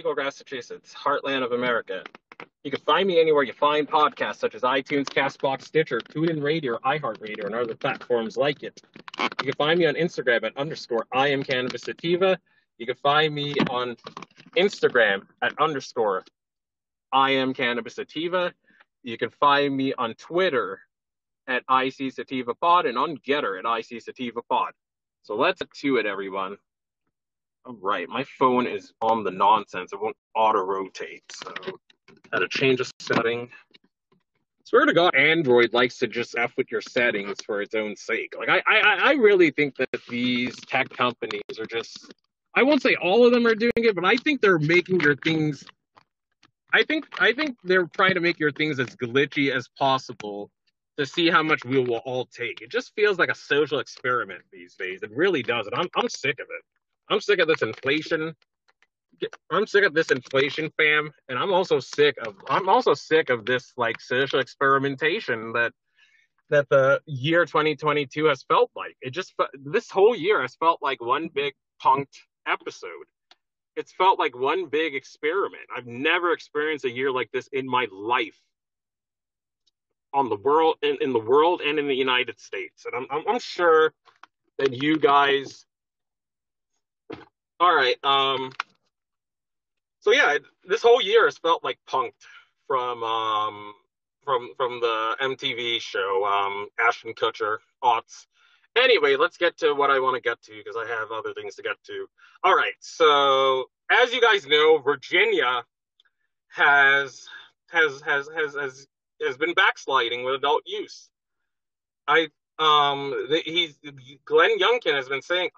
Legal, Massachusetts, heartland of America. You can find me anywhere you find podcasts such as iTunes, Castbox, Stitcher, TuneIn Radio, iHeartRadio, and other platforms like it. You can find me on Instagram at underscore I am Cannabis Sativa. You can find me on Instagram at underscore I am Cannabis Sativa. You can find me on Twitter at IC Sativa Pod and on GETTR at IC Sativa Pod. So let's get to it, everyone. All right, my phone is on the nonsense. It won't auto rotate, so had to change a setting. Swear to God, Android likes to just f with your settings for its own sake. Like I, I, I really think that these tech companies are just. I won't say all of them are doing it, but I think they're making your things. I think I think they're trying to make your things as glitchy as possible to see how much we will all take. It just feels like a social experiment these days. It really does, and I'm I'm sick of it. I'm sick of this inflation. I'm sick of this inflation, fam, and I'm also sick of I'm also sick of this like social experimentation that that the year 2022 has felt like. It just this whole year has felt like one big punked episode. It's felt like one big experiment. I've never experienced a year like this in my life on the world in, in the world and in the United States. And I'm I'm, I'm sure that you guys all right. Um. So yeah, this whole year has felt like punked from um from from the MTV show um Ashton Kutcher aughts. Anyway, let's get to what I want to get to because I have other things to get to. All right. So as you guys know, Virginia has has has has has has been backsliding with adult use. I um, he's Glenn Youngkin has been saying,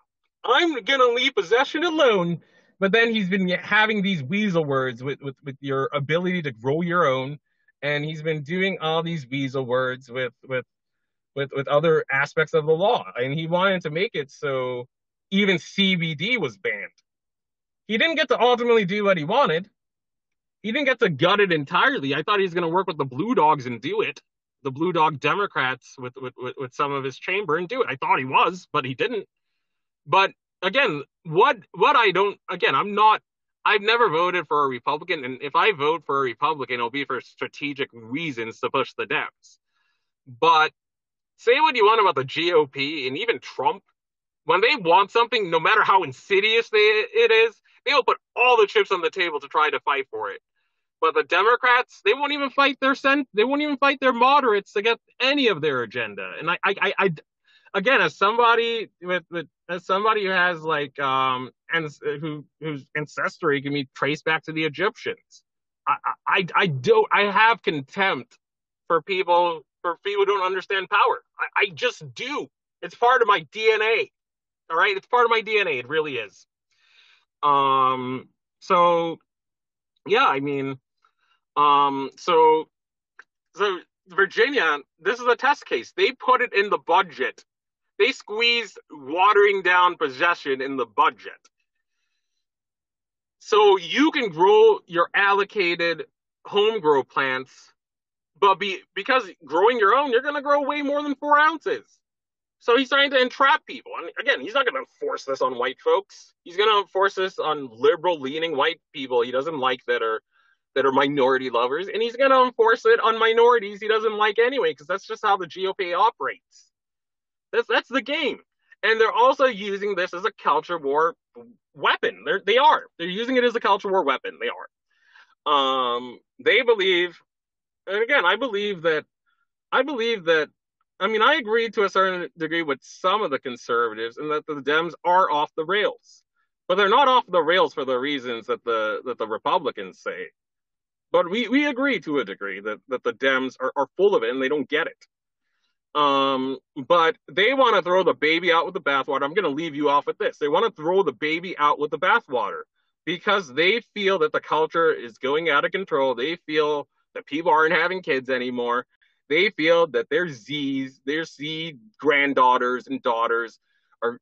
"I'm gonna leave possession alone," but then he's been having these weasel words with with with your ability to grow your own, and he's been doing all these weasel words with with with with other aspects of the law, and he wanted to make it so even CBD was banned. He didn't get to ultimately do what he wanted. He didn't get to gut it entirely. I thought he was going to work with the Blue Dogs and do it the Blue Dog Democrats with, with, with, with some of his chamber and do it. I thought he was, but he didn't. But again, what what I don't again, I'm not I've never voted for a Republican, and if I vote for a Republican, it'll be for strategic reasons to push the Dems. But say what you want about the GOP and even Trump, when they want something, no matter how insidious they, it is, they'll put all the chips on the table to try to fight for it. But the Democrats, they won't even fight their cent, they won't even fight their moderates to get any of their agenda. And I, I, I, I again, as somebody with, with as somebody who has like um and who whose ancestry can be traced back to the Egyptians, I, I, I don't, I have contempt for people for people who don't understand power. I, I just do. It's part of my DNA. All right, it's part of my DNA. It really is. Um. So, yeah, I mean, um, so, so Virginia, this is a test case. They put it in the budget. They squeezed watering down possession in the budget. So you can grow your allocated home grow plants, but be because growing your own, you're going to grow way more than four ounces. So he's trying to entrap people. And again, he's not going to force this on white folks. He's going to force this on liberal leaning white people he doesn't like that are that are minority lovers, and he's going to enforce it on minorities he doesn't like anyway, because that's just how the GOP operates. That's that's the game, and they're also using this as a culture war weapon. They're, they are. They're using it as a culture war weapon. They are. Um, they believe, and again, I believe that. I believe that. I mean, I agree to a certain degree with some of the conservatives, and that the Dems are off the rails, but they're not off the rails for the reasons that the that the Republicans say. But we, we agree to a degree that, that the Dems are, are full of it and they don't get it. Um, but they want to throw the baby out with the bathwater. I'm going to leave you off with this. They want to throw the baby out with the bathwater because they feel that the culture is going out of control. They feel that people aren't having kids anymore. They feel that their Z's, their Z granddaughters and daughters are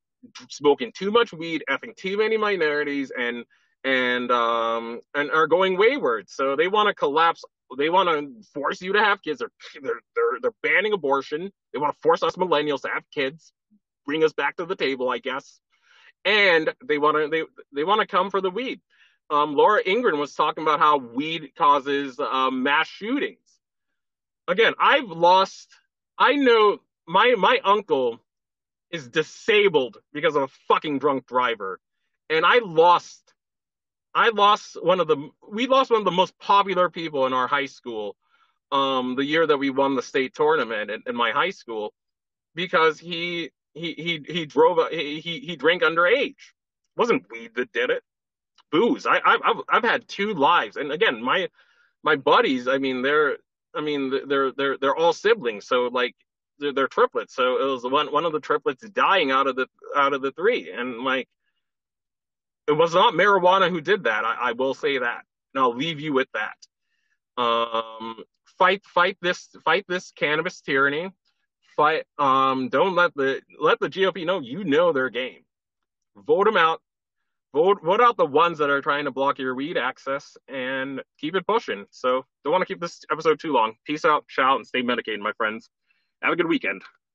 smoking too much weed, effing too many minorities, and and um and are going wayward. So they want to collapse. They want to force you to have kids. They're they're they're, they're banning abortion. They want to force us millennials to have kids, bring us back to the table, I guess. And they want to they they want to come for the weed. Um, Laura Ingraham was talking about how weed causes um, mass shootings. Again, I've lost. I know my my uncle is disabled because of a fucking drunk driver, and I lost I lost one of the we lost one of the most popular people in our high school um the year that we won the state tournament in, in my high school because he he he he drove a, he he drank underage. It wasn't weed that did it. Booze. I I've I've had two lives and again my my buddies, I mean they're I mean they're they're they're all siblings so like they're, they're triplets. So it was one one of the triplets dying out of the out of the three and like it was not marijuana who did that. I, I will say that, and I'll leave you with that. Um, fight, fight this, fight this cannabis tyranny. Fight. Um, don't let the let the GOP know you know their game. Vote them out. Vote vote out the ones that are trying to block your weed access, and keep it pushing. So don't want to keep this episode too long. Peace out, shout, and stay medicated, my friends. Have a good weekend.